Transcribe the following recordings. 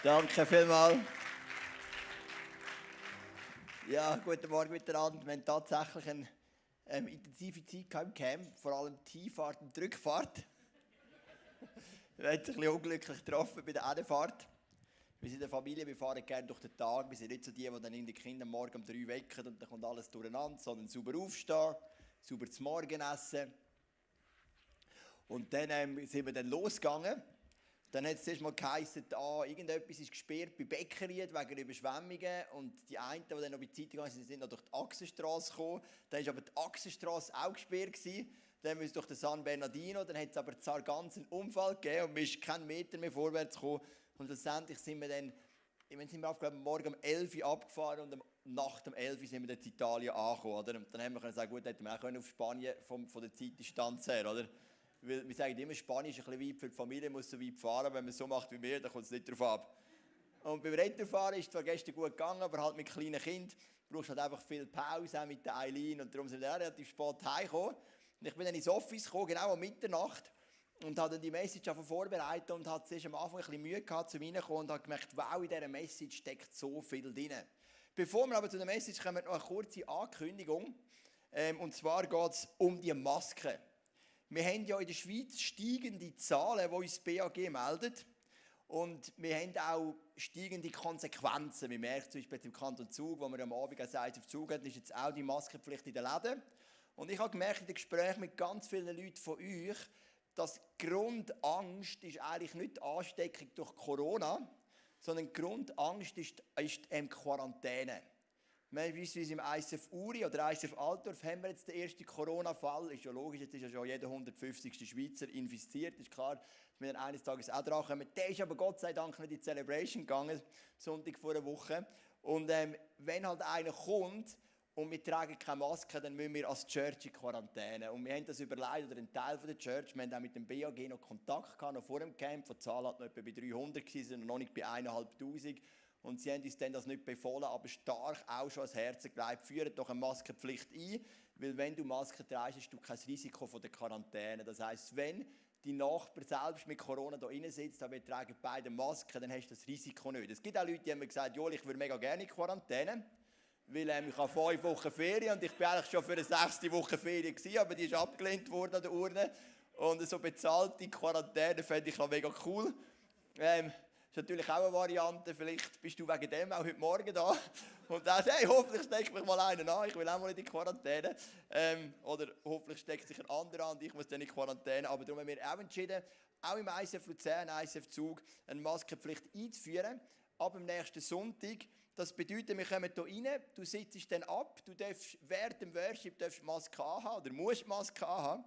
Danke vielmals. Ja, guten Morgen miteinander. Wir haben tatsächlich eine ähm, intensive Zeit im Camp, vor allem die Hinfahrt und Rückfahrt. Wir haben uns ein bisschen unglücklich getroffen bei der Hinfahrt. Wir sind in der Familie, wir fahren gerne durch den Tag. Wir sind nicht so die, die dann in die Kinder morgen um drei wecken und dann kommt alles durcheinander, sondern sauber aufstehen, sauber zum Morgen essen. Und dann ähm, sind wir dann losgegangen dann hat es zuerst mal geheißen, ah, irgendetwas ist gesperrt bei Bäckerien wegen Überschwemmungen. Und die einen, die dann noch bei der Zeitung waren, sind noch durch die Achsenstraße gekommen. Dann war aber die Achsenstraße auch gesperrt. Gewesen. Dann müssen wir durch den San Bernardino. Dann hat es aber zwar ganz einen Unfall gegeben und wir sind keinen Meter mehr vorwärts gekommen. Und letztendlich sind wir dann, ich meine, sind wir aufgegeben, morgen um 11 Uhr abgefahren und Nacht um 11 Uhr sind wir in Italien angekommen. Oder? Und dann haben wir sagen, gut, hätten wir auch auf Spanien vom, von der Zeitdistanz her, oder? Weil wir sagen immer, Spanisch ist ein bisschen weit für die Familie, muss so weit fahren. Wenn man es so macht wie wir, dann kommt es nicht darauf ab. Und beim Retterfahren ist es zwar gestern gut gegangen, aber halt mit kleinen Kindern brauchst du halt einfach viel Pause, auch mit der Eileen. Und darum sind wir relativ spät heimgekommen. Und ich bin dann ins Office gekommen, genau um Mitternacht. Und habe dann die Message vorbereitet und hatte zuerst am Anfang ein bisschen Mühe gehabt, zum reinkommen und habe gemerkt, wow, in dieser Message steckt so viel drin. Bevor wir aber zu der Message kommen, noch eine kurze Ankündigung. Ähm, und zwar geht es um die Maske. Wir haben ja in der Schweiz steigende Zahlen, die uns BAG meldet. Und wir haben auch steigende Konsequenzen. Wir merken zum Beispiel im Kanton Zug, wo wir am Abend gesagt auf Zug haben, ist jetzt auch die Maskenpflicht in den Läden. Und ich habe gemerkt in den Gesprächen mit ganz vielen Leuten von euch, dass Grundangst ist eigentlich nicht die Ansteckung durch Corona, sondern Grundangst ist, ist ähm, Quarantäne. Beispielsweise im ISF Uri oder ISF Altdorf haben wir jetzt den ersten Corona-Fall. Ist ja logisch, jetzt ist ja schon jeder 150. Schweizer infiziert. Ist klar, dass wir dann eines Tages auch dran kommen. Der ist aber Gott sei Dank nicht in die Celebration gegangen, Sonntag vor einer Woche. Und ähm, wenn halt einer kommt und wir tragen keine Maske, dann müssen wir als Church in Quarantäne. Und wir haben das überlegt, oder ein Teil der Church, wir haben auch mit dem BAG noch Kontakt gehabt, noch vor dem Camp. Die Zahl hat noch etwa bei 300 gewesen, noch nicht bei 1'500. Und sie haben uns dann das nicht befohlen, aber stark auch schon ans Herz gelegt, führen doch eine Maskenpflicht ein, weil wenn du Maske trägst, hast du kein Risiko von der Quarantäne. Das heißt, wenn die Nachbar selbst mit Corona da drin sitzt, aber wir tragen beide Masken, dann hast du das Risiko nicht. Es gibt auch Leute, die haben mir gesagt, Joel, ich würde mega gerne in Quarantäne, weil ähm, ich habe fünf Wochen Ferien und ich bin eigentlich schon für eine sechste Woche Ferien gewesen, aber die ist abgelehnt worden an der Urne. Und so bezahlte Quarantäne fände ich auch mega cool. Ähm, ist natürlich auch eine Variante. Vielleicht bist du wegen dem auch heute Morgen da und sagst, hey, hoffentlich steckt mich mal einen an, ich will auch mal in die Quarantäne. Ähm, oder hoffentlich steckt sich ein anderer an ich muss dann in die Quarantäne. Aber darum haben wir auch entschieden, auch im ISF Luzern, ISF Zug, eine Maskenpflicht einzuführen. Ab dem nächsten Sonntag. Das bedeutet, wir kommen hier rein, du sitzt dann ab, du darfst während dem Worship darfst Maske anhaben oder musst Maske anhaben.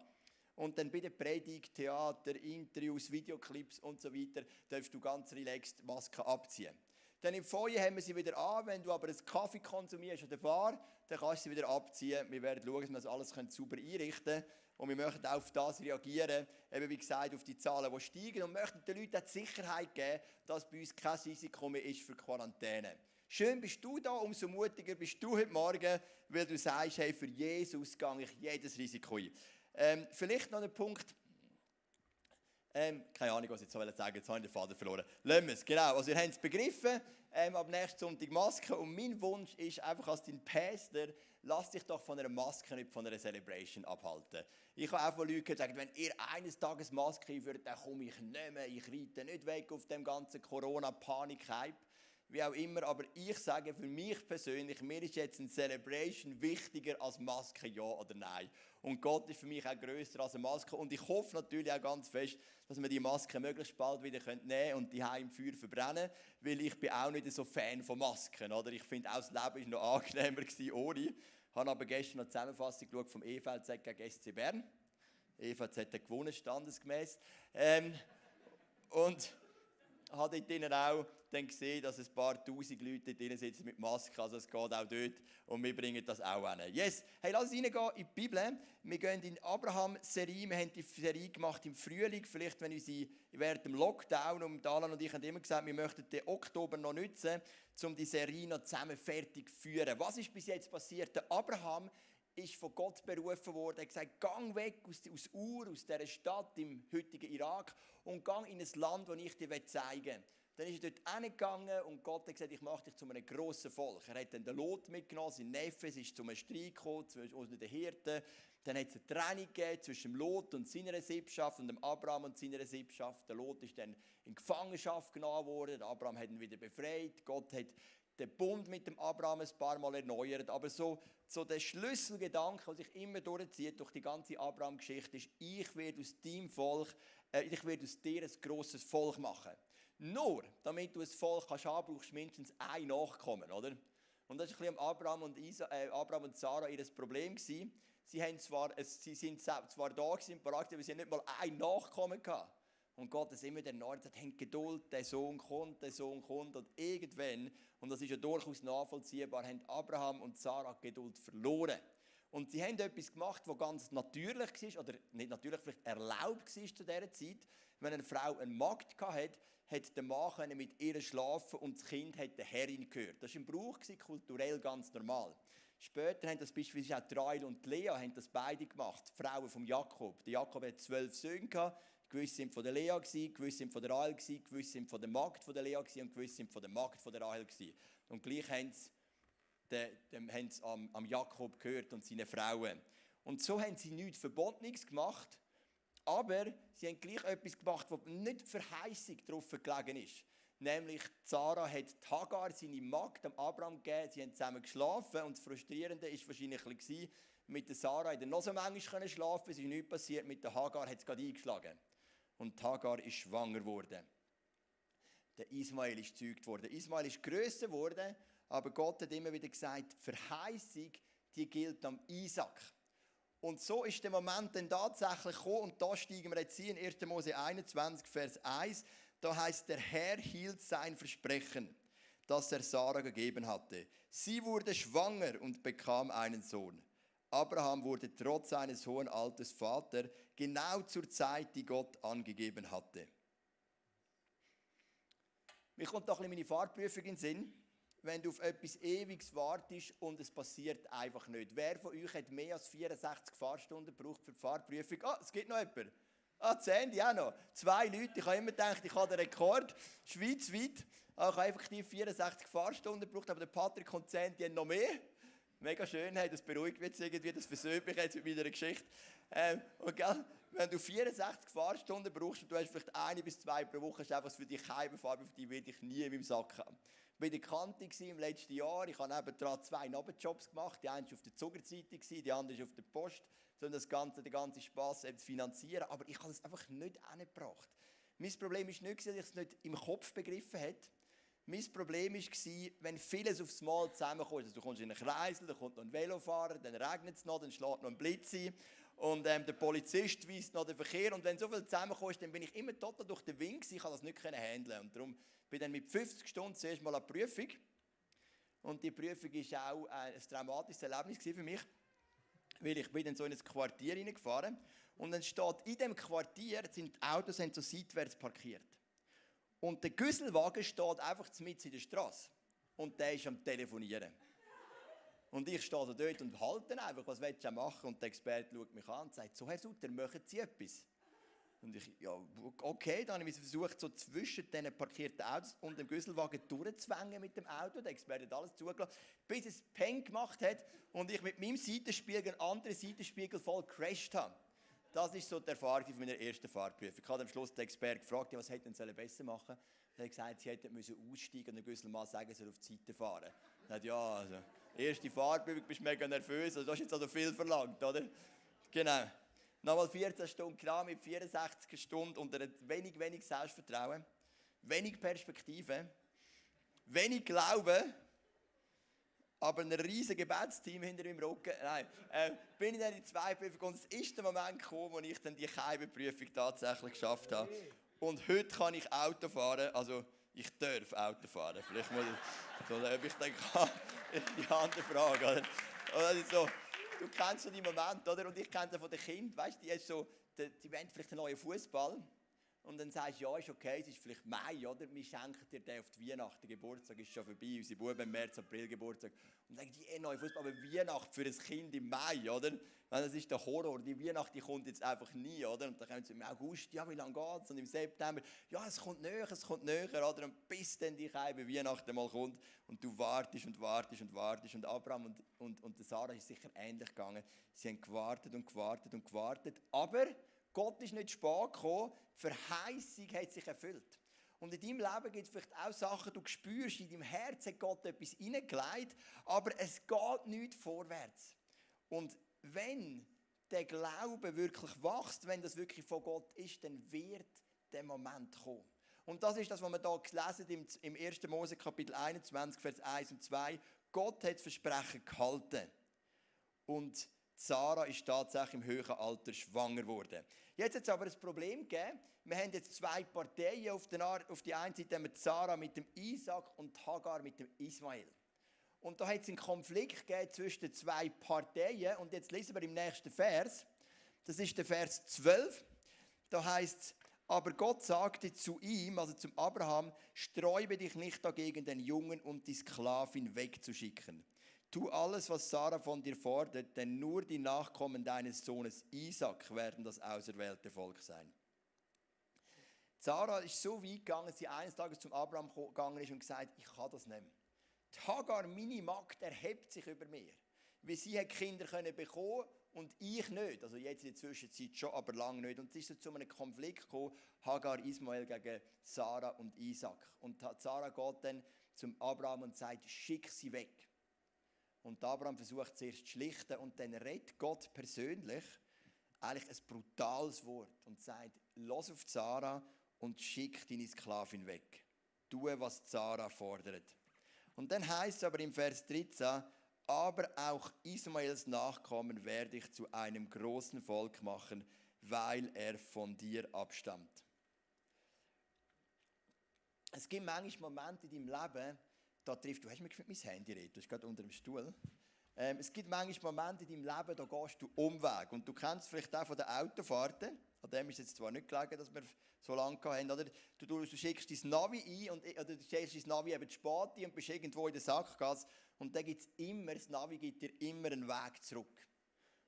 Und dann bei der Predigt, Theater, Interviews, Videoclips und so weiter, darfst du ganz relaxed Maske abziehen. Dann im Feuer haben wir sie wieder an. Wenn du aber einen Kaffee konsumierst an der Bar, dann kannst du sie wieder abziehen. Wir werden schauen, dass wir das alles sauber einrichten können. Und wir möchten auch auf das reagieren, eben wie gesagt, auf die Zahlen, die steigen. Und möchten den Leuten die Sicherheit geben, dass bei uns kein Risiko mehr ist für Quarantäne. Schön bist du da, umso mutiger bist du heute Morgen, weil du sagst, hey, für Jesus gehe ich jedes Risiko ein. Ähm, vielleicht noch ein Punkt. Ähm, keine Ahnung, was ich jetzt sagen jetzt habe ich den Faden verloren. Lassen wir es, genau. Also, ihr habt es begriffen. Ähm, ab nächsten Sonntag Maske. Und mein Wunsch ist einfach als dein Pastor, lass dich doch von einer Maske, nicht von einer Celebration abhalten. Ich habe auch von Leuten gesagt, wenn ihr eines Tages Maske einführt, dann komme ich nicht mehr. Ich reite nicht weg auf dem ganzen Corona-Panik-Hype wie auch immer, aber ich sage für mich persönlich, mir ist jetzt eine Celebration wichtiger als Maske, ja oder nein. Und Gott ist für mich auch größer als eine Maske. Und ich hoffe natürlich auch ganz fest, dass wir die Maske möglichst bald wieder nehmen können und die im Feuer verbrennen, weil ich bin auch nicht so Fan von Masken. Oder? Ich finde auch, das Leben war noch angenehmer ohne. Ich habe aber gestern eine Zusammenfassung vom EVZ gegen SC Bern. EVZ hat gewonnen, standesgemäß. Ähm, und habe dort auch dann gesehen, dass ein paar tausend Leute drin sitzen mit Maske, also es geht auch dort und wir bringen das auch hin. Yes, hey, lass uns reingehen in die Bibel. Wir gehen in Abraham-Serie, wir haben die Serie gemacht im Frühling, vielleicht wenn sie während dem Lockdown, und Alan und ich haben immer gesagt, wir möchten den Oktober noch nutzen, um die Serie noch zusammen fertig zu führen. Was ist bis jetzt passiert? Der Abraham ist von Gott berufen worden. Er hat gesagt, gang weg aus, aus Ur, aus dieser Stadt im heutigen Irak und gang in ein Land, das ich dir zeigen will. Dann ist er dort hingegangen und Gott hat gesagt, ich mache dich zu einem grossen Volk. Er hat dann den Lot mitgenommen, sein Neffe, es ist zu einem Streit gekommen zwischen den Hirten. Dann hat es eine Trennung gegeben zwischen dem Lot und seiner Sippschaft und dem Abraham und seiner Sippschaft. Der Lot ist dann in Gefangenschaft genommen worden, der Abraham hat ihn wieder befreit. Gott hat den Bund mit dem Abraham ein paar Mal erneuert. Aber so, so der Schlüsselgedanke, der sich immer durchzieht durch die ganze Abraham-Geschichte, ist, ich werde aus deinem Volk, äh, ich werde aus dir ein grosses Volk machen. Nur, damit du ein Volk haben, brauchst du mindestens ein Nachkommen, oder? Und das war ein bisschen Abraham und, Isa, äh, Abraham und Sarah ihr Problem. Gewesen. Sie, haben zwar, sie sind zwar da gewesen, aber sie haben nicht mal ein Nachkommen gehabt. Und Gott ist immer der Nord, hat Geduld, der Sohn kommt, der Sohn kommt. Und irgendwann, und das ist ja durchaus nachvollziehbar, haben Abraham und Sarah Geduld verloren. Und sie haben etwas gemacht, was ganz natürlich war, oder nicht natürlich, vielleicht erlaubt war zu dieser Zeit. Wenn eine Frau eine Magd hatte, hat der Mann mit ihr schlafen und das Kind hat der Herrin gehört. Das war im Brauch, kulturell ganz normal. Später haben das beispielsweise auch Trail und Lea haben das beide gemacht, die Frauen von Jakob. Der Jakob hatte zwölf Söhne, gewisse sind von der Lea, gewisse sind von der Rahel, gewisse sind von der Magd von der Lea und gewisse sind von der Magd von der Rahel. Und gleich haben sie den, haben sie am, am Jakob gehört und seine Frauen. Und so haben sie nichts Verbotenes gemacht, aber sie haben gleich etwas gemacht, was nicht Verheißung drauf gelegen ist. Nämlich Sarah hat Hagar, seine Magd, am Abraham gegeben. Sie haben zusammen geschlafen und das Frustrierende war wahrscheinlich ein bisschen, mit der Sarah in noch so manchmal schlafen Es ist nichts passiert, mit der Hagar hat es gerade eingeschlagen. Und Hagar ist schwanger geworden. Der Ismael ist gezeugt worden. Ismael ist grösser geworden aber Gott hat immer wieder gesagt, die Verheißung, die gilt am Isaac. Und so ist der Moment dann tatsächlich gekommen, und da steigen wir jetzt in 1. Mose 21, Vers 1. Da heißt der Herr hielt sein Versprechen, das er Sarah gegeben hatte. Sie wurde schwanger und bekam einen Sohn. Abraham wurde trotz seines hohen Alters Vater, genau zur Zeit, die Gott angegeben hatte. Mir kommt doch meine Fahrprüfung in den Sinn wenn du auf etwas Ewiges wartest und es passiert einfach nicht. Wer von euch hat mehr als 64 Fahrstunden gebraucht für die Fahrprüfung? Ah, es gibt noch jemanden. Ah, 10, auch noch. Zwei Leute. Ich habe immer gedacht, ich habe den Rekord schweizweit. Ah, ich habe einfach die 64 Fahrstunden gebraucht, aber der Patrick und 10, die haben noch mehr. Mega schön, das beruhigt mich jetzt irgendwie, das versöhnt mich jetzt mit meiner Geschichte. Ähm, und gell, wenn du 64 Fahrstunden brauchst und du hast vielleicht eine bis zwei pro Woche, ist einfach für dich keine Farbe, auf die will ich nie in meinem Sack haben. Ich war in der Kante im letzten Jahr. Ich habe nebenan zwei Nebenjobs gemacht. Die eine war auf der Zuckerseite, die andere war auf der Post, um das ganze, den ganzen Spass zu finanzieren. Aber ich habe es einfach nicht angebracht. Mein Problem war nicht, dass ich es nicht im Kopf begriffen habe. Mein Problem war, wenn vieles aufs Mal zusammenkommt. Also du kommst in einen Kreisel, dann kommt noch ein Velofahrer, dann regnet es noch, dann schlägt noch ein Blitz ein und ähm, der Polizist weist noch den Verkehr. Und wenn so viel zusammenkommt, dann bin ich immer total durch den Wind. Ich kann das nicht handeln. Und darum bin dann mit 50 Stunden zuerst mal eine Prüfung. Und die Prüfung war auch ein dramatisches Erlebnis für mich. Weil ich bin dann so in ein Quartier hineingefahren und dann steht in dem Quartier, sind die Autos sind so seitwärts parkiert. Und der Güsselwagen steht einfach mitten in der Straße. Und der ist am Telefonieren. Und ich stehe da dort und halte einfach, was willst du machen? Und der Experte schaut mich an und sagt, so Herr Sutter, machen Sie etwas? Und ich, ja, okay, dann habe ich versucht, so zwischen diesen parkierten Autos und dem Güsselwagen durchzwängen mit dem Auto. Der Experte hat alles zugelassen, bis es Peng gemacht hat und ich mit meinem Seitenspiegel einen anderen Seitenspiegel voll crashed habe. Das ist so die Erfahrung von meiner ersten Fahrprüfung. Ich habe am Schluss den Experten gefragt, was hätten sie besser machen sollen. Er hat gesagt, sie hätten müssen aussteigen und den Güsselmann sagen, er soll auf die Seite fahren. Er hat ja, also, erste Fahrprüfung, bist mega nervös, also, das ist jetzt also viel verlangt, oder? Genau. Nochmal 14 Stunden Kram mit 64 Stunden unter wenig, wenig Selbstvertrauen, wenig Perspektive, wenig Glauben, aber ein riesiges Gebetsteam hinter meinem Rücken. Nein, äh, bin ich dann in die zweite Prüfung und es ist der Moment gekommen, wo ich dann die Keimprüfung tatsächlich geschafft habe. Und heute kann ich Auto fahren, also ich darf Auto fahren. Vielleicht muss ich, so, ob ich dann kann, die andere Frage. Oder? Also so, du kennst so die Momente, oder? Und ich kenne das von den Kindern, weißt du, die, so, die, die wollen vielleicht einen neuen Fußball. Und dann sagst du, ja, ist okay, es ist vielleicht Mai, oder? Wir schenken dir den auf die Weihnachten. Geburtstag ist schon vorbei, unsere Buben im März, April Geburtstag. Und dann die, eh, neue Fußball, aber Weihnachten für ein Kind im Mai, oder? Das ist der Horror. Die Weihnacht die kommt jetzt einfach nie, oder? Und dann kommen sie im August, ja, wie lange geht es? Und im September, ja, es kommt näher, es kommt näher, oder? Und bis dann die Keibe Weihnachten mal kommt und du wartest und wartest und wartest. Und Abraham und, und, und Sarah ist sicher ähnlich gegangen. Sie haben gewartet und gewartet und gewartet, aber Gott ist nicht spät gekommen, die Verheißung hat sich erfüllt. Und in deinem Leben gibt es vielleicht auch Sachen, du spürst, in deinem Herzen hat Gott etwas hineingelegt, aber es geht nicht vorwärts. Und wenn der Glaube wirklich wächst, wenn das wirklich von Gott ist, dann wird der Moment kommen. Und das ist das, was wir hier gelesen im 1. Mose Kapitel 21, Vers 1 und 2. Gott hat das Versprechen gehalten. Und Sarah ist tatsächlich im höheren Alter schwanger geworden. Jetzt hat es aber ein Problem gegeben. Wir haben jetzt zwei Parteien. Auf, der, auf die einen Seite haben wir Sarah mit dem Isaac und Hagar mit dem Ismael. Und da hat es einen Konflikt gegeben zwischen den zwei Parteien. Und jetzt lesen wir im nächsten Vers. Das ist der Vers 12. Da heißt aber Gott sagte zu ihm, also zum Abraham, sträube dich nicht dagegen, den Jungen und die Sklavin wegzuschicken. Tu alles, was Sarah von dir fordert, denn nur die Nachkommen deines Sohnes Isaac werden das auserwählte Volk sein. Sarah ist so weit gegangen, dass sie eines Tages zum Abraham gegangen ist und gesagt, ich kann das nicht. Die Hagar, meine Magd, erhebt sich über mir. Wie sie hat Kinder können bekommen und ich nicht. Also jetzt in der Zwischenzeit schon, aber lange nicht. Und es ist so zu einem Konflikt gekommen, Hagar, Ismael gegen Sarah und Isaac. Und Sarah geht dann zum Abraham und sagt, schick sie weg. Und Abraham versucht zuerst zu schlichten und dann redet Gott persönlich eigentlich ein brutales Wort und sagt, los auf Sarah und schick deine Sklavin weg. Tue, was Sarah fordert. Und dann heißt es aber im Vers 13, aber auch Ismaels Nachkommen werde ich zu einem großen Volk machen, weil er von dir abstammt. Es gibt manchmal Momente in deinem Leben, da trifft, du hast mir gefühlt mein Handy redet, du bist gerade unter dem Stuhl. Ähm, es gibt manchmal Momente in deinem Leben, da gehst du Umweg. Und du kennst vielleicht auch von den Autofahrten. An dem ist jetzt zwar nicht gelegen, dass wir so lange hatten, oder? Du, du, du schickst dein Navi ein und, oder du stellst dein Navi eben spät ein und bist irgendwo in der Sackgasse. Und dann gibt es immer, das Navi gibt dir immer einen Weg zurück.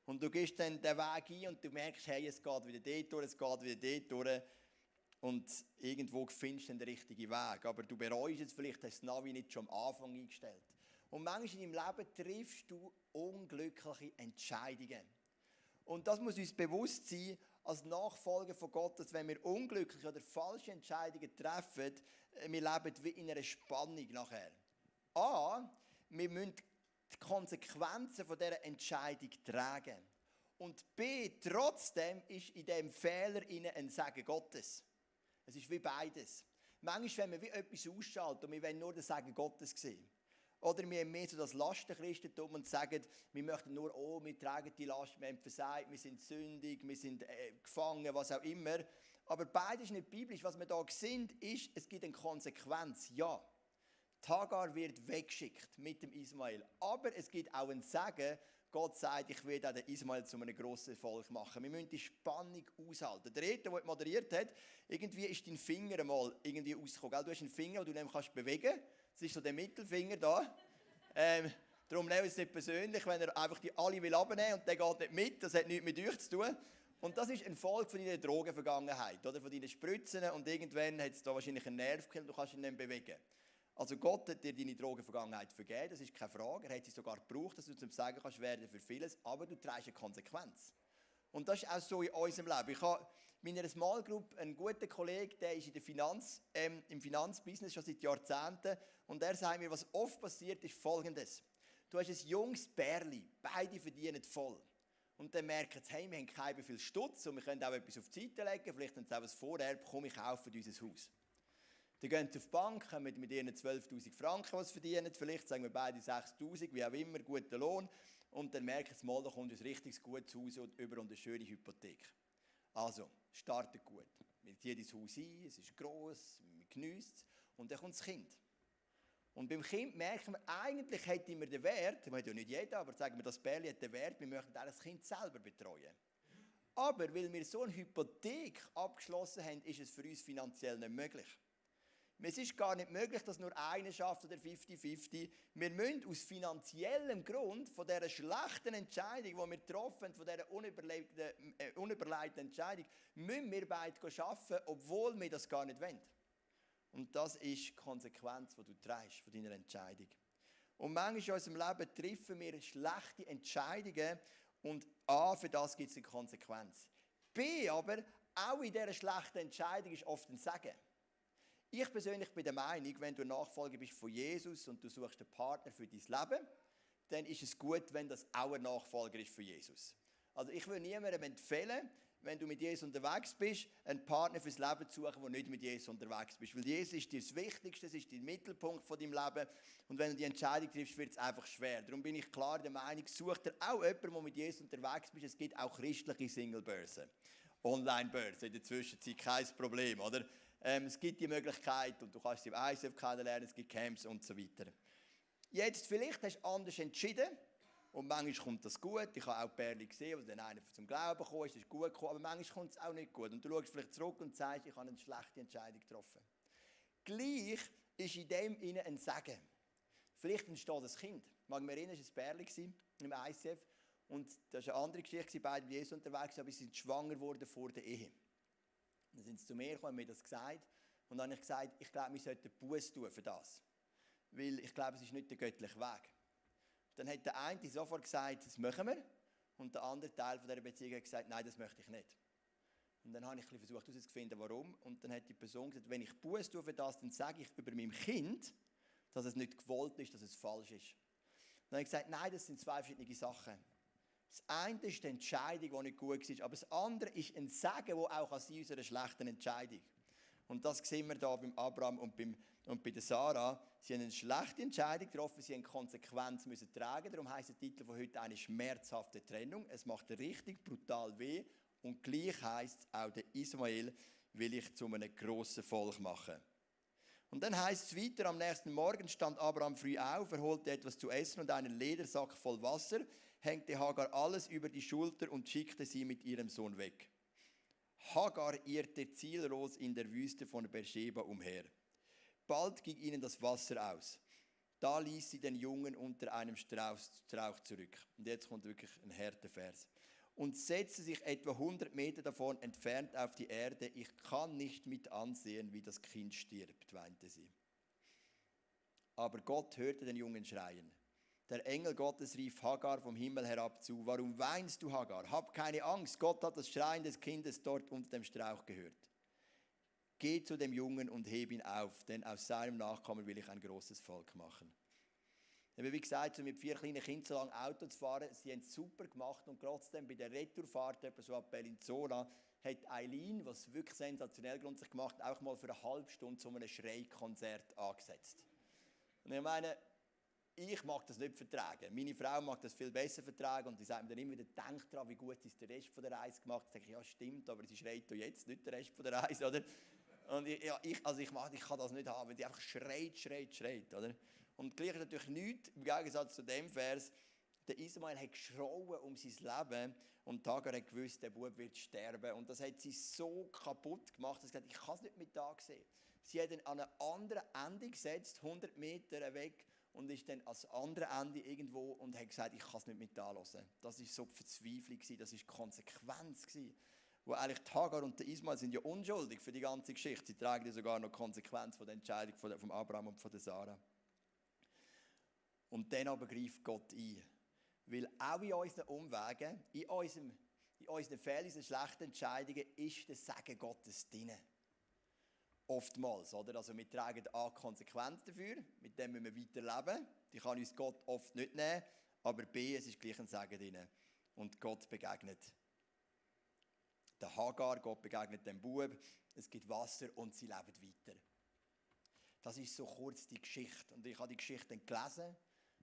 Und du gehst dann den Weg ein und du merkst, hey, es geht wieder dort durch, es geht wieder dort durch und irgendwo findest du den richtigen Weg. Aber du bereust jetzt vielleicht, hast das Navi nicht schon am Anfang eingestellt. Und manchmal in deinem Leben triffst du unglückliche Entscheidungen. Und das muss uns bewusst sein, als Nachfolger von Gott, dass wenn wir unglückliche oder falsche Entscheidungen treffen, äh, wir leben wie in einer Spannung nachher. A, wir müssen die Konsequenzen von dieser Entscheidung tragen. Und B, trotzdem ist in diesem Fehler ein Segen Gottes. Es ist wie beides. Manchmal, wenn wir wie etwas ausschalten und wir wollen nur das Sagen Gottes sehen. Oder wir haben mehr so das Lastenchristentum und sagen, wir möchten nur, oh, wir tragen die Last, wir haben versagt, wir sind sündig, wir sind äh, gefangen, was auch immer. Aber beides ist nicht biblisch. Was wir da sehen, ist, es gibt eine Konsequenz. Ja, Tagar wird weggeschickt mit dem Ismael. Aber es gibt auch ein Sagen, Gott sagt, ich werde auch den Ismael zu einem grossen Volk machen. Wir müssen die Spannung aushalten. Der Redner, der moderiert hat, irgendwie ist dein Finger einmal irgendwie rausgekommen. Du hast einen Finger, den du kannst bewegen kannst. Das ist so der Mittelfinger da. Ähm, darum nehmen wir es nicht persönlich, wenn er einfach die alle will abnehmen und der geht nicht mit. Das hat nichts mit euch zu tun. Und das ist ein Volk von deiner Drogenvergangenheit, oder? von deinen Spritzen. Und irgendwann hat es da wahrscheinlich einen Nerv gekillt, du kannst ihn nicht bewegen. Also Gott hat dir deine Drogenvergangenheit vergeben, das ist keine Frage. Er hat sie sogar gebraucht, dass du zum Sagen kannst werden für vieles, aber du trägst eine Konsequenz. Und das ist auch so in unserem Leben. Ich habe in meiner Small Group einen guten Kollegen, der ist in der Finanz, ähm, im Finanzbusiness schon seit Jahrzehnten und er sagt mir, was oft passiert, ist folgendes. Du hast ein junges Bärli, beide verdienen voll. Und dann merken sie, hey, wir haben keinen viel Stutz und wir können auch etwas auf die Seite legen, vielleicht haben sie auch ein Vorerb, komm, ich kaufe unser Haus. Die gehen auf die Bank, kommen mit ihren 12'000 Franken, was verdienen, vielleicht sagen wir beide 6'000, wie auch immer, guten Lohn. Und dann merken sie mal, da kommt ein richtig gutes Haus über und eine schöne Hypothek. Also, startet gut. Wir ziehen ins Haus ein, es ist gross, man genießt es. Und dann kommt das Kind. Und beim Kind merken wir, eigentlich hätte wir den Wert, wir haben ja nicht jeder, aber sagen wir, das Bärli hat den Wert, wir möchten das Kind selber betreuen. Aber weil wir so eine Hypothek abgeschlossen haben, ist es für uns finanziell nicht möglich. Es ist gar nicht möglich, dass nur einer schafft oder 50-50. Wir müssen aus finanziellem Grund von dieser schlechten Entscheidung, die wir getroffen von dieser unüberlegten, äh, unüberlegten Entscheidung, müssen wir beide arbeiten, obwohl wir das gar nicht wollen. Und das ist die Konsequenz, die du trägst von deiner Entscheidung. Und manchmal in unserem Leben treffen wir schlechte Entscheidungen und A, für das gibt es eine Konsequenz. B, aber auch in dieser schlechten Entscheidung ist oft ein Segen. Ich persönlich bin der Meinung, wenn du Nachfolger bist von Jesus und du suchst einen Partner für dein Leben, dann ist es gut, wenn das auch ein Nachfolger ist von Jesus. Also ich würde niemandem empfehlen, wenn du mit Jesus unterwegs bist, einen Partner fürs Leben zu suchen, der nicht mit Jesus unterwegs bist. Weil Jesus ist dir das Wichtigste, das ist der Mittelpunkt von deinem Leben. Und wenn du die Entscheidung triffst, wird es einfach schwer. Darum bin ich klar der Meinung, such dir auch jemanden, der mit Jesus unterwegs bist. Es gibt auch christliche Single-Börsen. Online-Börsen in der Zwischenzeit, kein Problem, oder? Ähm, es gibt die Möglichkeit und du kannst sie im ISF kennenlernen, es gibt Camps und so weiter. Jetzt, vielleicht hast du anders entschieden und manchmal kommt das gut. Ich habe auch Perli gesehen, wo dann einer zum Glauben gekommen ist, ist gut gekommen, aber manchmal kommt es auch nicht gut. Und du schaust vielleicht zurück und sagst, ich habe eine schlechte Entscheidung getroffen. Gleich ist in dem innen ein Segen. Vielleicht entsteht das Kind. Mag mich erinnern, es war ein Perli im ICF und das war eine andere Geschichte, beide mit Jesus unterwegs, aber sie sind schwanger geworden vor der Ehe. Dann sind sie zu mir gekommen und mir das gesagt. Und dann habe ich gesagt, ich glaube, wir sollten Buß tun für das. Weil ich glaube, es ist nicht der göttliche Weg. Dann hat der eine sofort gesagt, das machen wir. Und der andere Teil von dieser Beziehung hat gesagt, nein, das möchte ich nicht. Und dann habe ich versucht herauszufinden, warum. Und dann hat die Person gesagt, wenn ich Buß tue für das, dann sage ich über meinem Kind, dass es nicht gewollt ist, dass es falsch ist. Dann habe ich gesagt, nein, das sind zwei verschiedene Sachen. Das eine ist die Entscheidung, die nicht gut war, aber das andere ist ein Segen, der auch sein unserer schlechten Entscheidung. Und das sehen wir hier beim Abraham und, beim, und bei der Sarah. Sie haben eine schlechte Entscheidung getroffen, sie haben Konsequenz müssen tragen. Darum heißt der Titel von heute eine schmerzhafte Trennung. Es macht richtig brutal weh und gleich heißt es auch der Ismael will ich zu einem grossen Volk machen. Und dann heißt es weiter, am nächsten Morgen stand Abraham früh auf, er holte etwas zu essen und einen Ledersack voll Wasser hängte Hagar alles über die Schulter und schickte sie mit ihrem Sohn weg. Hagar irrte ziellos in der Wüste von Beersheba umher. Bald ging ihnen das Wasser aus. Da ließ sie den Jungen unter einem Strauch, zurück. Und jetzt kommt wirklich ein härter Vers. Und setzte sich etwa 100 Meter davon entfernt auf die Erde. Ich kann nicht mit ansehen, wie das Kind stirbt, weinte sie. Aber Gott hörte den Jungen schreien. Der Engel Gottes rief Hagar vom Himmel herab zu. Warum weinst du, Hagar? Hab keine Angst. Gott hat das Schreien des Kindes dort unter dem Strauch gehört. Geh zu dem Jungen und heb ihn auf, denn aus seinem Nachkommen will ich ein großes Volk machen. Wie gesagt, so mit vier kleinen Kindern so lange Auto zu fahren, sie haben es super gemacht und trotzdem bei der Retourfahrt, etwa so ab Bellinzona, hat Eileen, was wirklich sensationell grundsätzlich gemacht, auch mal für eine halbe Stunde zu einem Schreikonzert angesetzt. Und ich meine, ich mag das nicht vertragen. Meine Frau mag das viel besser vertragen und die sagt mir dann immer wieder, denk daran, wie gut ist der Rest von der Reise gemacht. Ich sage, ja stimmt, aber sie schreit doch jetzt, nicht der Rest von der Reise, oder? Und ich, ja, ich, also ich, mag, ich kann das nicht haben, wenn sie einfach schreit, schreit, schreit, oder? Und gleich ist natürlich nichts, im Gegensatz zu dem Vers, der Ismael hat geschrauen um sein Leben und Tagar hat gewusst, der Bub wird sterben. Und das hat sie so kaputt gemacht, dass sie gesagt ich kann es nicht mit da sehen. Sie hat ihn an einem anderen Ende gesetzt, 100 Meter weg, und ist dann ans andere Ende irgendwo und hat gesagt, ich kann es nicht mit anhören. Das war so die Verzweiflung, das war die Konsequenz. Wo eigentlich Hagar und der Ismael sind ja unschuldig für die ganze Geschichte. Sie tragen ja sogar noch Konsequenz von der Entscheidung von von Abraham und von der Sarah. Und dann aber greift Gott ein. Weil auch in unseren Umwegen, in, unserem, in unseren Fehlern, in unseren schlechten Entscheidungen ist der Segen Gottes drin. Oftmals, oder? Also wir tragen A Konsequenzen dafür, mit dem müssen wir weiterleben. Die kann uns Gott oft nicht nehmen, aber B, es ist gleich ein Segen drin. Und Gott begegnet der Hagar, Gott begegnet dem Bub, es gibt Wasser und sie leben weiter. Das ist so kurz die Geschichte. Und ich habe die Geschichte dann gelesen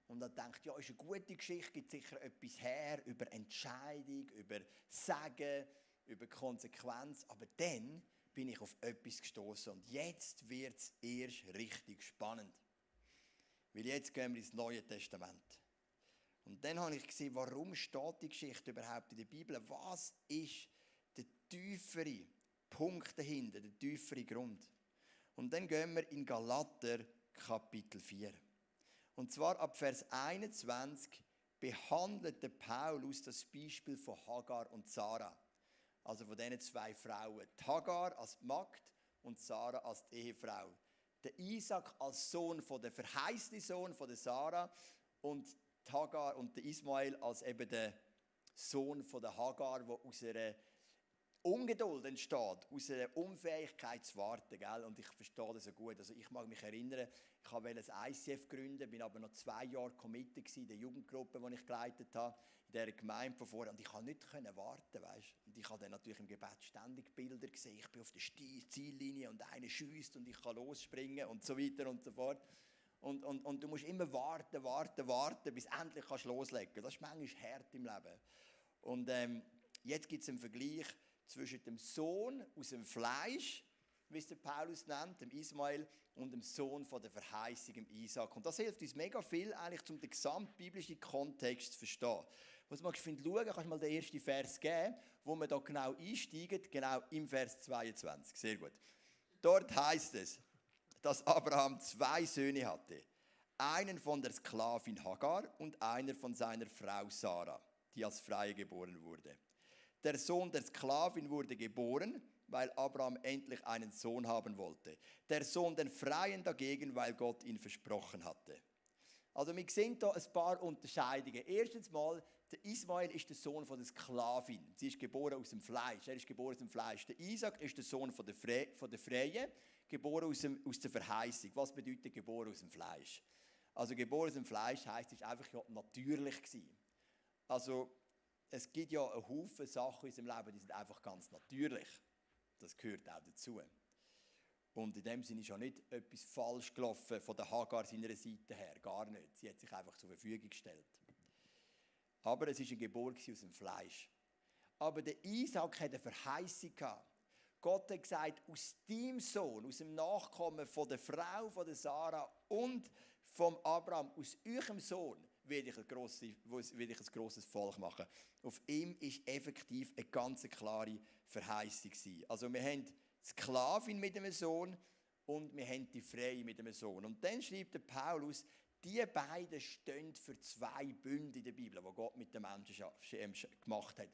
und dann denkt, ja, ist eine gute Geschichte, gibt sicher etwas her über Entscheidung, über Sagen, über Konsequenz. Aber dann bin ich auf etwas gestoßen und jetzt wird es erst richtig spannend. Weil jetzt gehen wir ins Neue Testament. Und dann habe ich gesehen, warum steht die Geschichte überhaupt in der Bibel? Was ist tiefere Punkt dahinter, der tiefere Grund. Und dann gehen wir in Galater Kapitel 4. Und zwar ab Vers 21 behandelt der Paulus das Beispiel von Hagar und Sarah. Also von diesen zwei Frauen. Die Hagar als die Magd und Sarah als die Ehefrau. Der Isaac als Sohn von der verheißene Sohn von der Sarah und Hagar und der Ismael als eben der Sohn von der Hagar, der aus einer Ungeduld entsteht, aus einer Unfähigkeit zu warten. Gell? Und ich verstehe das so gut. Also ich mag mich erinnern, ich wollte ein ICF gründen, bin aber noch zwei Jahre committed in der Jugendgruppe, die ich geleitet habe, dieser Gemeinde von vorher. Und ich konnte nicht warten, weißt? Und ich habe dann natürlich im Gebet ständig Bilder gesehen. Ich bin auf der Ziellinie und einer schießt und ich kann losspringen und so weiter und so fort. Und, und, und du musst immer warten, warten, warten, bis endlich kannst loslegen. Das ist manchmal hart im Leben. Und ähm, jetzt gibt es einen Vergleich zwischen dem Sohn aus dem Fleisch, wie es der Paulus nennt, dem Ismael, und dem Sohn von der Verheißung, dem Isaac. Und das hilft uns mega viel, eigentlich, um den gesamtbiblischen Kontext zu verstehen. Was man finde, schauen, kannst du mal den ersten Vers geben, wo wir da genau einsteigen, genau im Vers 22. Sehr gut. Dort heißt es, dass Abraham zwei Söhne hatte. Einen von der Sklavin Hagar und einer von seiner Frau Sarah, die als Freie geboren wurde. Der Sohn der Sklavin wurde geboren, weil Abraham endlich einen Sohn haben wollte. Der Sohn der Freien dagegen, weil Gott ihn versprochen hatte. Also wir sehen hier ein paar Unterscheidungen. Erstens mal, der Ismael ist der Sohn von der Sklavin. Sie ist geboren aus dem Fleisch. Er ist geboren aus dem Fleisch. Der Isaac ist der Sohn von der, Fre von der Freien, geboren aus, dem, aus der Verheißung. Was bedeutet geboren aus dem Fleisch? Also geboren aus dem Fleisch heißt, es ist einfach ja natürlich gewesen. Also es gibt ja einen Haufen Sachen in unserem Leben, die sind einfach ganz natürlich. Das gehört auch dazu. Und in dem Sinne ist ja nicht etwas falsch gelaufen von der Hagar seiner Seite her. Gar nicht. Sie hat sich einfach zur Verfügung gestellt. Aber es ist eine Geburt aus dem Fleisch. Aber der Isaac hat eine Verheißung. Gott hat gesagt, aus deinem Sohn, aus dem Nachkommen von der Frau, von der Sarah und vom Abraham, aus eurem Sohn, werde ich, ein grosses Volk machen. Auf ihm ist effektiv eine ganz klare Verheißung. Also wir haben die Sklavin mit einem Sohn und wir haben die Freie mit einem Sohn. Und dann schreibt der Paulus, die beiden stehen für zwei Bünde in der Bibel, die Gott mit den Menschen ähm, gemacht hat.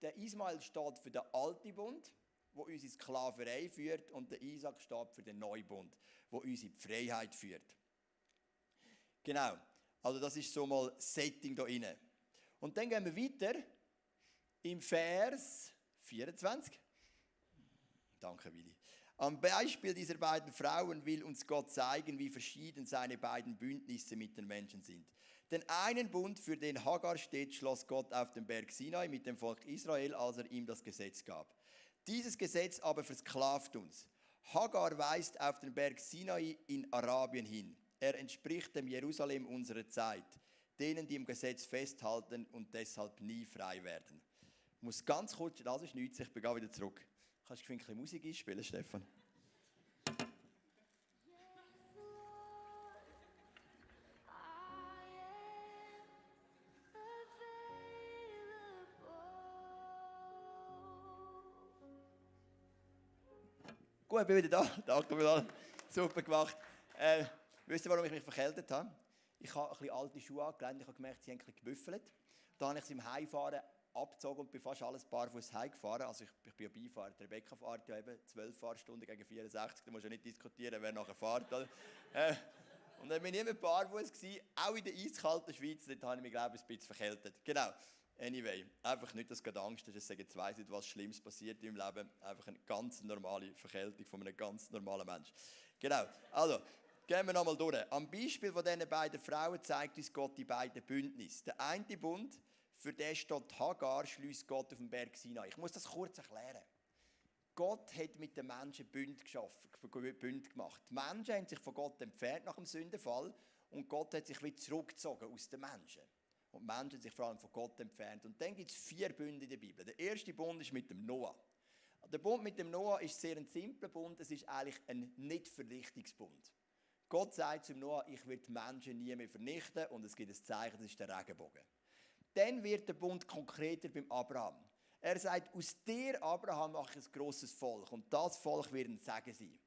Der Ismael steht für den alten Bund, wo uns in Sklaverei führt, und der Isaac steht für den Neubund, wo uns in die Freiheit führt. Genau. Also das ist so mal Setting da inne. Und dann gehen wir weiter im Vers 24. Danke, Willi. Am Beispiel dieser beiden Frauen will uns Gott zeigen, wie verschieden seine beiden Bündnisse mit den Menschen sind. Den einen Bund, für den Hagar steht, schloss Gott auf dem Berg Sinai mit dem Volk Israel, als er ihm das Gesetz gab. Dieses Gesetz aber versklavt uns. Hagar weist auf den Berg Sinai in Arabien hin. Er entspricht dem Jerusalem unserer Zeit, denen, die im Gesetz festhalten und deshalb nie frei werden. Ich muss ganz kurz, das ist nichts, ich begehe wieder zurück. Kannst du ein bisschen Musik einspielen, Stefan? Gut, ich bin wieder da. Danke vielmals. Super gemacht. Äh, Wisst ihr, warum ich mich verkältet habe? Ich habe ein bisschen alte Schuhe angelegt ich habe gemerkt, sie haben ein bisschen gebüffelt. Dann habe ich sie im Heimfahren abgezogen und bin fast alles barfuß heimgefahren. Also ich, ich bin ja Beifahrer. Rebecca fährt ja eben 12 Fahrstunden gegen 64. Da muss ja nicht diskutieren, wer nachher fährt. äh, und dann bin ich immer barfuß auch in der eiskalten Schweiz. Dort habe ich mich, glaube ich, ein bisschen verkältet. Genau. Anyway, einfach nicht, dass du Angst hast, dass jetzt weiss nicht, was Schlimmes passiert im Leben. Einfach eine ganz normale Verkältung von einem ganz normalen Menschen. Genau. Also, Gehen wir nochmal durch. Am Beispiel von diesen beiden Frauen zeigt uns Gott die beiden Bündnisse. Der eine Bund, für den steht Hagar, schließt Gott auf dem Berg Sinai. Ich muss das kurz erklären. Gott hat mit den Menschen Bund geschaffen, Bund gemacht. Die Menschen haben sich von Gott entfernt nach dem Sündenfall und Gott hat sich wieder zurückgezogen aus den Menschen. Und die Menschen haben sich vor allem von Gott entfernt. Und dann gibt es vier Bünde in der Bibel. Der erste Bund ist mit dem Noah. Der Bund mit dem Noah ist sehr ein simpler Bund. Es ist eigentlich ein Nicht-Vernichtungsbund. Gott sagt zum Noah, ich werde die Menschen nie mehr vernichten und es gibt ein Zeichen, das ist der Regenbogen. Dann wird der Bund konkreter beim Abraham. Er sagt, aus dir, Abraham, mache ich ein grosses Volk. Und das Volk wird ein Segen sein.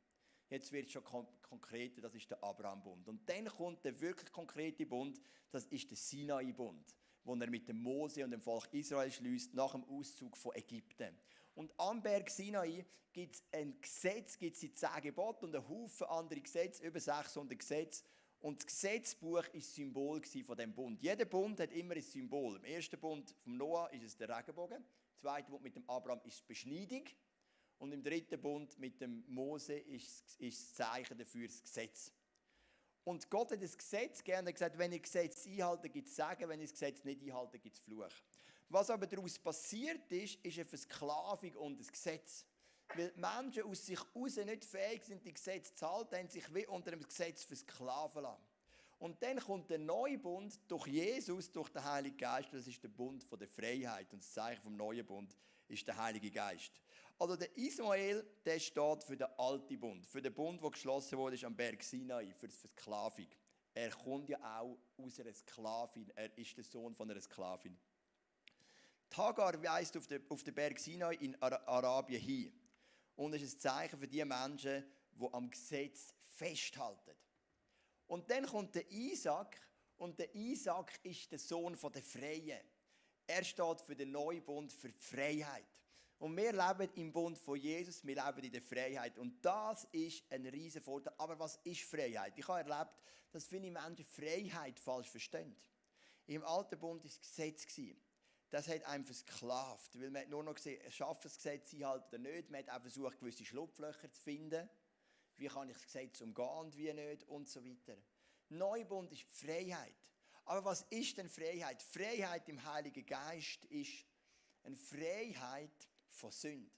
Jetzt wird es schon kon konkreter, das ist der Abraham-Bund. Und dann kommt der wirklich konkrete Bund, das ist der Sinai-Bund, den er mit dem Mose und dem Volk Israel schließt nach dem Auszug von Ägypten. Und am Berg Sinai gibt es ein Gesetz, gibt es die zehn Gebote und einen Haufen andere Gesetze, über 600 Gesetze. Und das Gesetzbuch ist das Symbol von dem Bund. Jeder Bund hat immer ein Symbol. Im ersten Bund vom Noah ist es der Regenbogen. Im zweiten Bund mit dem Abraham ist es Beschneidung. Und im dritten Bund mit dem Mose ist, ist das Zeichen dafür das Gesetz. Und Gott hat das Gesetz gerne gesagt, wenn ihr das Gesetz einhalten, gibt es Sagen, wenn ihr das Gesetz nicht einhalten, gibt es Fluch. Was aber daraus passiert ist, ist eine Versklavung und ein Gesetz. Weil Menschen aus sich heraus nicht fähig sind, die Gesetze zu halten, haben sich wie unter dem Gesetz versklaven lassen. Und dann kommt der neue Bund durch Jesus, durch den Heiligen Geist. Das ist der Bund von der Freiheit. Und das Zeichen vom neuen Bund ist der Heilige Geist. Also der Ismael, der steht für den alten Bund, für den Bund, der geschlossen wurde am Berg Sinai, für die Versklavung. Er kommt ja auch aus einer Sklavin. Er ist der Sohn von einer Sklavin. Hagar weist auf den, auf den Berg Sinai in Arabien hin. Und es ist ein Zeichen für die Menschen, die am Gesetz festhalten. Und dann kommt der Isaac, und der Isaac ist der Sohn der Freien. Er steht für den neuen Bund, für die Freiheit. Und wir leben im Bund von Jesus, wir leben in der Freiheit. Und das ist ein riesen Vorteil. Aber was ist Freiheit? Ich habe erlebt, dass viele Menschen Freiheit falsch verstehen. Im alten Bund war es Gesetz. Das hat einem versklavt, weil man nur noch gesehen, schafft das Gesetz einhalten oder nicht. Man hat auch versucht, gewisse Schlupflöcher zu finden. Wie kann ich das Gesetz umgehen und wie nicht und so weiter. Neubund ist Freiheit. Aber was ist denn Freiheit? Freiheit im Heiligen Geist ist eine Freiheit von Sünde.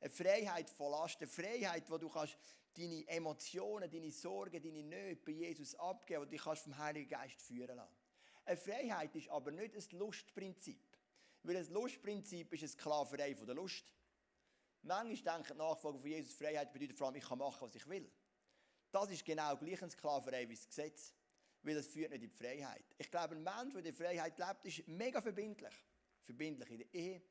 Eine Freiheit von Last, eine Freiheit, wo du kannst deine Emotionen, deine Sorgen, deine Nöte bei Jesus abgeben und dich kannst vom Heiligen Geist führen lassen. Eine Freiheit ist aber nicht ein Lustprinzip. Weil ein Lustprinzip ist eine Sklaverei von der Lust. Manchmal denken die Nachfolger von Jesus, Freiheit bedeutet vor allem, ich kann machen, was ich will. Das ist genau gleich eine Sklaverei wie das Gesetz. Weil es führt nicht in die Freiheit. Ich glaube, ein Mensch, der in der Freiheit lebt, ist mega verbindlich. Verbindlich in der Ehe,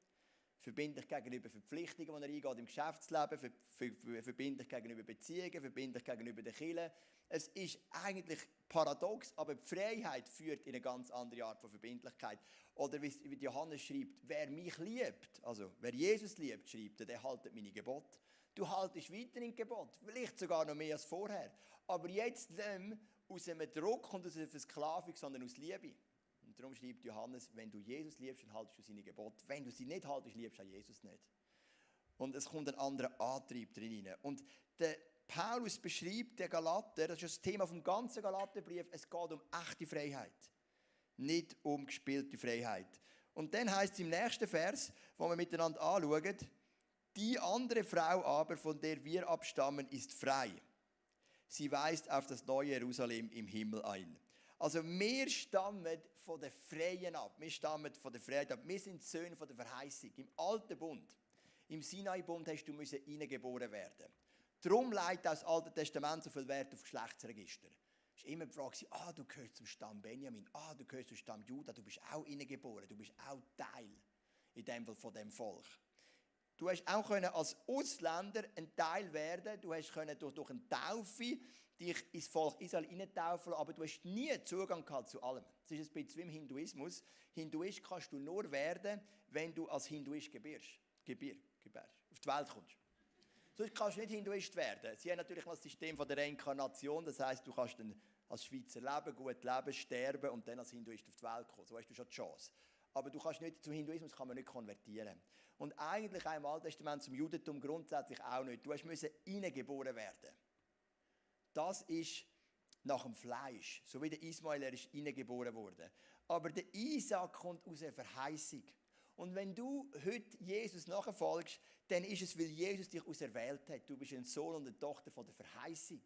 verbindlich gegenüber Verpflichtungen, die er eingeht im Geschäftsleben, ver ver verbindlich gegenüber Beziehungen, verbindlich gegenüber den Kindern. Es ist eigentlich paradox, aber die Freiheit führt in eine ganz andere Art von Verbindlichkeit. Oder wie Johannes schreibt, wer mich liebt, also wer Jesus liebt, schreibt er, der haltet meine Gebote. Du haltest weiter in Gebot, vielleicht sogar noch mehr als vorher. Aber jetzt nicht aus einem Druck und aus einer Versklavung, sondern aus Liebe. Und darum schreibt Johannes, wenn du Jesus liebst, dann haltest du seine Gebote. Wenn du sie nicht haltest, liebst du Jesus nicht. Und es kommt ein anderer Antrieb drin Und der Paulus beschreibt der Galater, das ist das Thema vom ganzen Galaterbrief, es geht um echte Freiheit, nicht um gespielte Freiheit. Und dann heißt es im nächsten Vers, wo wir miteinander anschauen, die andere Frau aber, von der wir abstammen, ist frei. Sie weist auf das neue Jerusalem im Himmel ein. Also wir stammen von der Freien ab. Wir stammen von der Freiheit ab. Wir sind Söhne von der Verheißung. Im alten Bund, im Sinai-Bund hast du müssen reingeboren werden. Darum leitet das Alte Testament so viel Wert auf Geschlechtsregister. Es war immer die Frage, ah, du gehörst zum Stamm Benjamin, ah, du gehörst zum Stamm Judah, du bist auch reingeboren, du bist auch Teil in dem Fall von dem Volk. Du hast auch als Ausländer ein Teil werden, du hast durch, durch eine Taufe dich ins Volk Israel hineintaufen, aber du hast nie Zugang gehabt zu allem. Das ist ein bisschen wie im Hinduismus. Hinduist kannst du nur werden, wenn du als Hinduist gebierst, gebir, gebärst, auf die Welt kommst. Sonst kannst du nicht Hinduist werden. Sie haben natürlich das System von der Reinkarnation, das heißt, du kannst dann als Schweizer leben, gut leben, sterben und dann als Hinduist auf die Welt kommen. So hast du schon die Chance. Aber du kannst nicht zum Hinduismus kann man nicht konvertieren. Und eigentlich auch im Alten Testament zum Judentum grundsätzlich auch nicht. Du musst hineingeboren werden. Das ist nach dem Fleisch, so wie der Ismael, er ist hineingeboren worden. Aber der Isaac kommt aus einer Verheißung. Und wenn du heute Jesus nachfolgst, dann ist es, weil Jesus dich auserwählt hat. Du bist ein Sohn und eine Tochter von der Verheißung.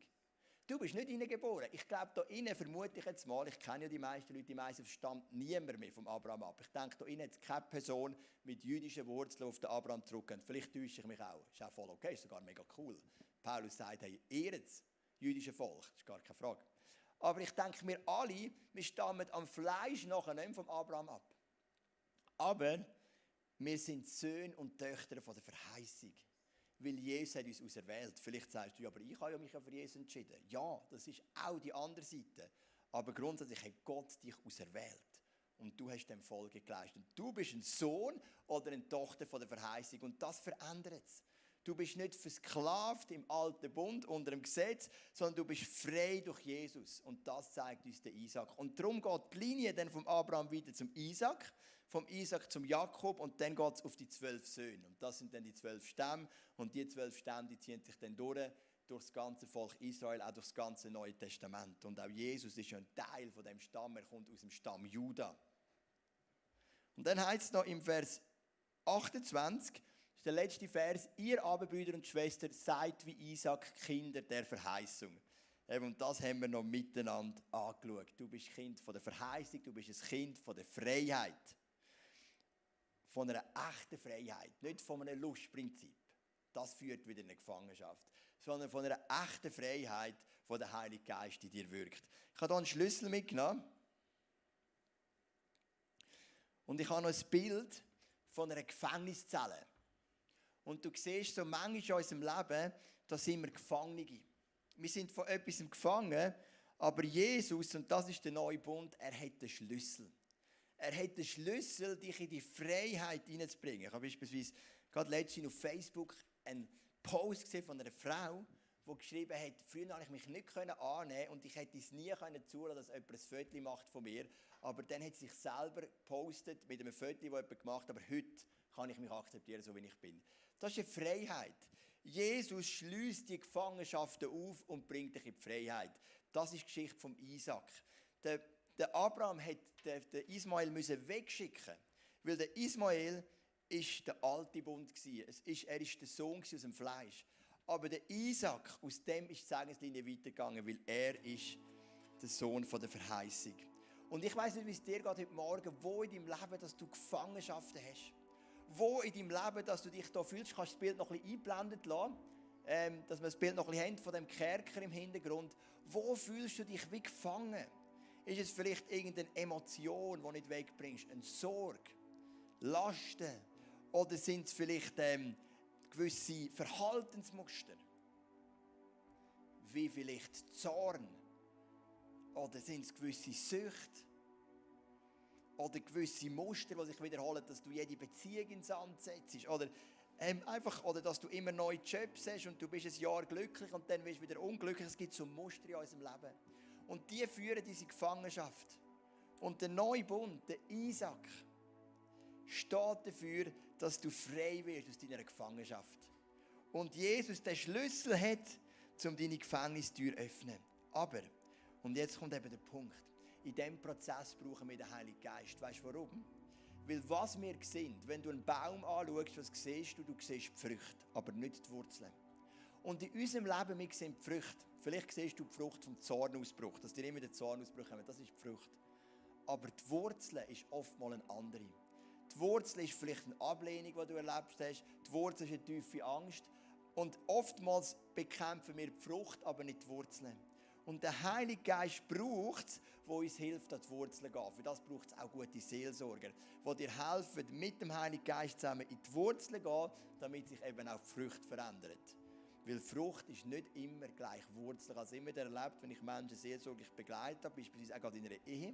Du bist nicht hineingeboren. Ich glaube, da innen vermute ich jetzt mal, ich kenne ja die meisten Leute, die meisten verstand niemand mehr vom Abraham ab. Ich denke, da innen hat keine Person mit jüdischen Wurzeln auf den Abraham zurück. Vielleicht täusche ich mich auch. Ist auch voll okay, ist sogar mega cool. Paulus sagt, hey, ehret jüdische Volk. Das ist gar keine Frage. Aber ich denke, wir alle, wir stammen am Fleisch nachher nicht vom Abraham ab. Aber Wir sind Söhne und Töchter von der Verheißung. Weil Jesus hat uns auserwählt. Vielleicht sagst du, aber ich habe mich ja für Jesus entschieden. Ja, das ist auch die andere Seite. Aber grundsätzlich hat Gott dich auserwählt. Und du hast dem Folge geleistet. Und du bist ein Sohn oder eine Tochter von der Verheißung. Und das verändert es. Du bist nicht versklavt im alten Bund unter dem Gesetz, sondern du bist frei durch Jesus. Und das zeigt uns der Isaac. Und darum geht die Linie dann vom Abraham wieder zum Isaac, vom Isaac zum Jakob und dann geht es auf die zwölf Söhne. Und das sind dann die zwölf Stämme. Und die zwölf Stämme, die ziehen sich dann durch, das ganze Volk Israel, auch durch das ganze Neue Testament. Und auch Jesus ist ja ein Teil von dem Stamm, er kommt aus dem Stamm Juda. Und dann heißt es noch im Vers 28, der letzte Vers. Ihr aber, Brüder und Schwestern, seid wie Isaac Kinder der Verheißung. Und das haben wir noch miteinander angeschaut. Du bist Kind von der Verheißung, du bist ein Kind von der Freiheit. Von einer echten Freiheit, nicht von einem Lustprinzip. Das führt wieder in eine Gefangenschaft. Sondern von einer echten Freiheit, von der Heilige Geist in dir wirkt. Ich habe hier einen Schlüssel mitgenommen. Und ich habe noch ein Bild von einer Gefängniszelle. Und du siehst so manchmal in unserem Leben, da sind wir Gefangene. Wir sind von etwas gefangen, aber Jesus, und das ist der neue Bund, er hat den Schlüssel. Er hat den Schlüssel, dich in die Freiheit hineinzubringen. Ich habe beispielsweise gerade letztens auf Facebook einen Post gesehen von einer Frau, die geschrieben hat, früher konnte ich mich nicht annehmen und ich hätte es nie zulassen dass jemand ein Foto macht von mir. Aber dann hat sie sich selber gepostet mit einem Foto, das jemand gemacht hat. Aber heute kann ich mich akzeptieren, so wie ich bin. Das ist eine Freiheit. Jesus schließt die Gefangenschaften auf und bringt dich in die Freiheit. Das ist die Geschichte vom Isaac. Der, der Abraham hat den, Ismael müssen wegschicken, weil der Ismael ist der alte Bund Es ist, er ist der Sohn aus dem Fleisch. Aber der Isaac, aus dem ist die Segenslinie weitergegangen, weil er ist der Sohn von der Verheißung. Und ich weiß nicht, wie es dir geht heute Morgen, wo in deinem Leben, dass du Gefangenschaften hast wo in deinem Leben, dass du dich da fühlst, kannst du das Bild noch ein bisschen einblendet lassen, ähm, dass wir das Bild noch ein bisschen haben von dem Kerker im Hintergrund. Wo fühlst du dich wie gefangen? Ist es vielleicht irgendeine Emotion, die du nicht wegbringst, eine Sorge, Lasten? Oder sind es vielleicht ähm, gewisse Verhaltensmuster? Wie vielleicht Zorn? Oder sind es gewisse Süchte? Oder gewisse Muster, die sich wiederholen, dass du jede Beziehung ins Sand setzt. Oder, ähm, einfach, oder dass du immer neue Jobs hast und du bist ein Jahr glücklich und dann wirst du wieder unglücklich. Es gibt so Muster in unserem Leben. Und die führen diese Gefangenschaft. Und der neue Bund, der Isaac, steht dafür, dass du frei wirst aus deiner Gefangenschaft. Und Jesus den Schlüssel hat, um deine Gefängnistür zu öffnen. Aber, und jetzt kommt eben der Punkt, in diesem Prozess brauchen wir den Heiligen Geist. Weißt du warum? Weil was wir sehen, wenn du einen Baum anschaust, was siehst du? Du siehst die Früchte, aber nicht die Wurzeln. Und in unserem Leben, wir sehen die Früchte. Vielleicht siehst du die Frucht vom Zornausbruch, dass dir immer der Zornausbruch haben. Das ist die Frucht. Aber die Wurzel ist oftmals eine andere. Die Wurzel ist vielleicht eine Ablehnung, die du erlebt hast. Die Wurzel ist eine tiefe Angst. Und oftmals bekämpfen wir die Frucht, aber nicht die Wurzeln. Und der Heilige Geist braucht es, der uns hilft, an die Wurzeln zu gehen. Für das braucht es auch gute Seelsorger, die dir helfen, mit dem Heiligen Geist zusammen in die Wurzeln zu gehen, damit sich eben auch die Frucht verändert. Weil Frucht ist nicht immer gleich Wurzel. Ich habe es immer erlebt, wenn ich Menschen seelsorglich begleite, beispielsweise auch gerade in einer Ehe,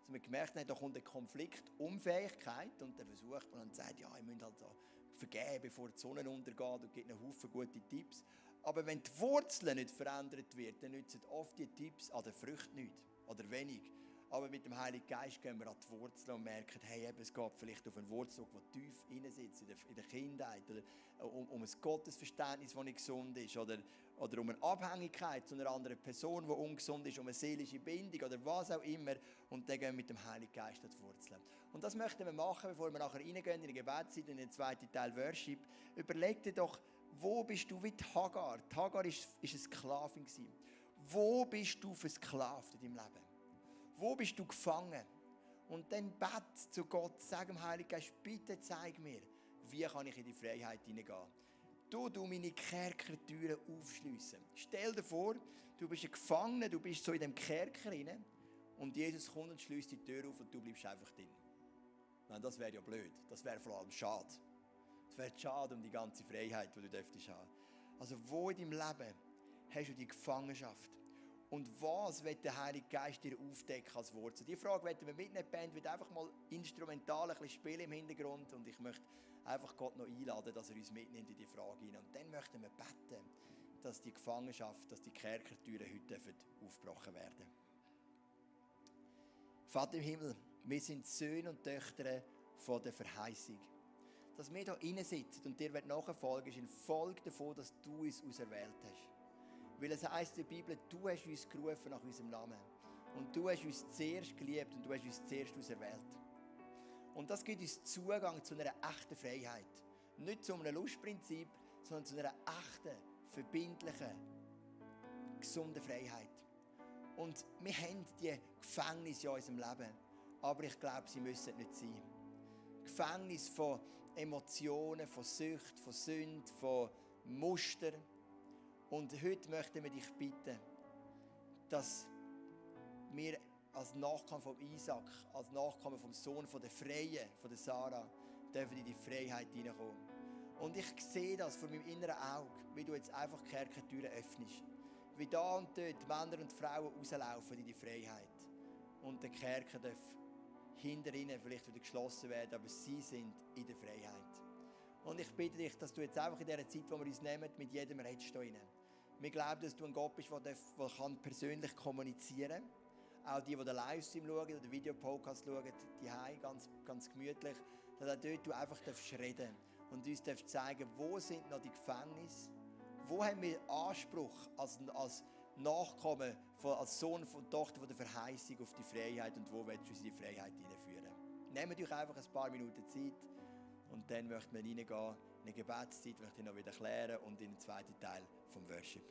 dass man gemerkt hat, da kommt ein Konflikt, Unfähigkeit und dann versucht man und sagt, ja, ich muss halt so vergeben, bevor die Sonne untergeht und gibt einen Haufen gute Tipps. Aber wenn die Wurzeln nicht verändert wird, dann nützen oft die Tipps an der Frucht nicht oder wenig. Aber mit dem Heiligen Geist gehen wir an die Wurzeln und merken, hey, es geht vielleicht auf einen Wurzel, der tief sitzt in der, in der Kindheit oder um, um ein Gottesverständnis, das nicht gesund ist oder, oder um eine Abhängigkeit zu einer anderen Person, die ungesund ist, um eine seelische Bindung oder was auch immer. Und dann gehen wir mit dem Heiligen Geist an die Wurzeln. Und das möchten wir machen, bevor wir nachher reingehen in die Gebetszeit, in den zweiten Teil Worship. Überleg dir doch, wo bist du wie Hagar? Hagar war eine Sklavin. Wo bist du versklavt in deinem Leben? Wo bist du gefangen? Und dann bet zu Gott, sag dem Heiligen Geist, bitte zeig mir, wie kann ich in die Freiheit hineingehen. Du, du meine Kerkertüren aufschliessen. Stell dir vor, du bist ein Gefangener, du bist so in dem Kerker rein und Jesus kommt und schließt die Tür auf und du bleibst einfach drin. Nein, das wäre ja blöd. Das wäre vor allem schade. Es wäre schade um die ganze Freiheit, die du dürftest haben. Also wo in deinem Leben hast du die Gefangenschaft? Und was wird der Heilige Geist dir aufdecken als? So, die Frage werden wir mitnehmen. Die Band wird einfach mal instrumental ein bisschen spielen im Hintergrund. Und ich möchte einfach Gott noch einladen, dass er uns mitnimmt in die Frage hinein. Und dann möchten wir beten, dass die Gefangenschaft, dass die Kerkertüren heute aufgebrochen werden Vater im Himmel, wir sind Söhne und Töchter von der Verheißung. Dass wir hier sitzen und dir nachfolgen, ist ein Folge davon, dass du uns auserwählt hast. Weil es heißt in der Bibel, du hast uns gerufen nach unserem Namen. Und du hast uns zuerst geliebt und du hast uns zuerst auserwählt. Und das gibt uns Zugang zu einer echten Freiheit. Nicht zu einem Lustprinzip, sondern zu einer echten, verbindlichen, gesunden Freiheit. Und wir haben die Gefängnisse in unserem Leben. Aber ich glaube, sie müssen nicht sein. Gefängnis von Emotionen, von Sucht, von Sünd, von Mustern. Und heute möchten wir dich bitten, dass wir als Nachkommen von Isaac, als Nachkommen vom Sohn von der Freien, von der Sarah, dürfen in die Freiheit hineinkommen. Und ich sehe das vor meinem inneren Auge, wie du jetzt einfach die Kerkertüren öffnest. Wie da und dort Männer und Frauen rauslaufen in die Freiheit. Und der Kerker darf hinter ihnen vielleicht wieder geschlossen werden, aber sie sind in der Freiheit. Und ich bitte dich, dass du jetzt einfach in dieser Zeit, wo wir uns nehmen, mit jedem redest da rein. Wir glauben, dass du ein Gott bist, der, der persönlich kommunizieren kann. Auch die, die den Livestream schauen oder den Videopodcast schauen, die Hause ganz, ganz gemütlich, dass auch dort du einfach reden und uns darfst zeigen, wo sind noch die Gefängnisse, wo haben wir Anspruch als, als Nachkommen, als Sohn und Tochter von der Verheißung auf die Freiheit und wo willst du uns in die Freiheit hineinführen. Nehmt euch einfach ein paar Minuten Zeit und dann möchten wir reingehen in eine Gebetszeit, möchte ich noch wieder klären und in den zweiten Teil vom Worship.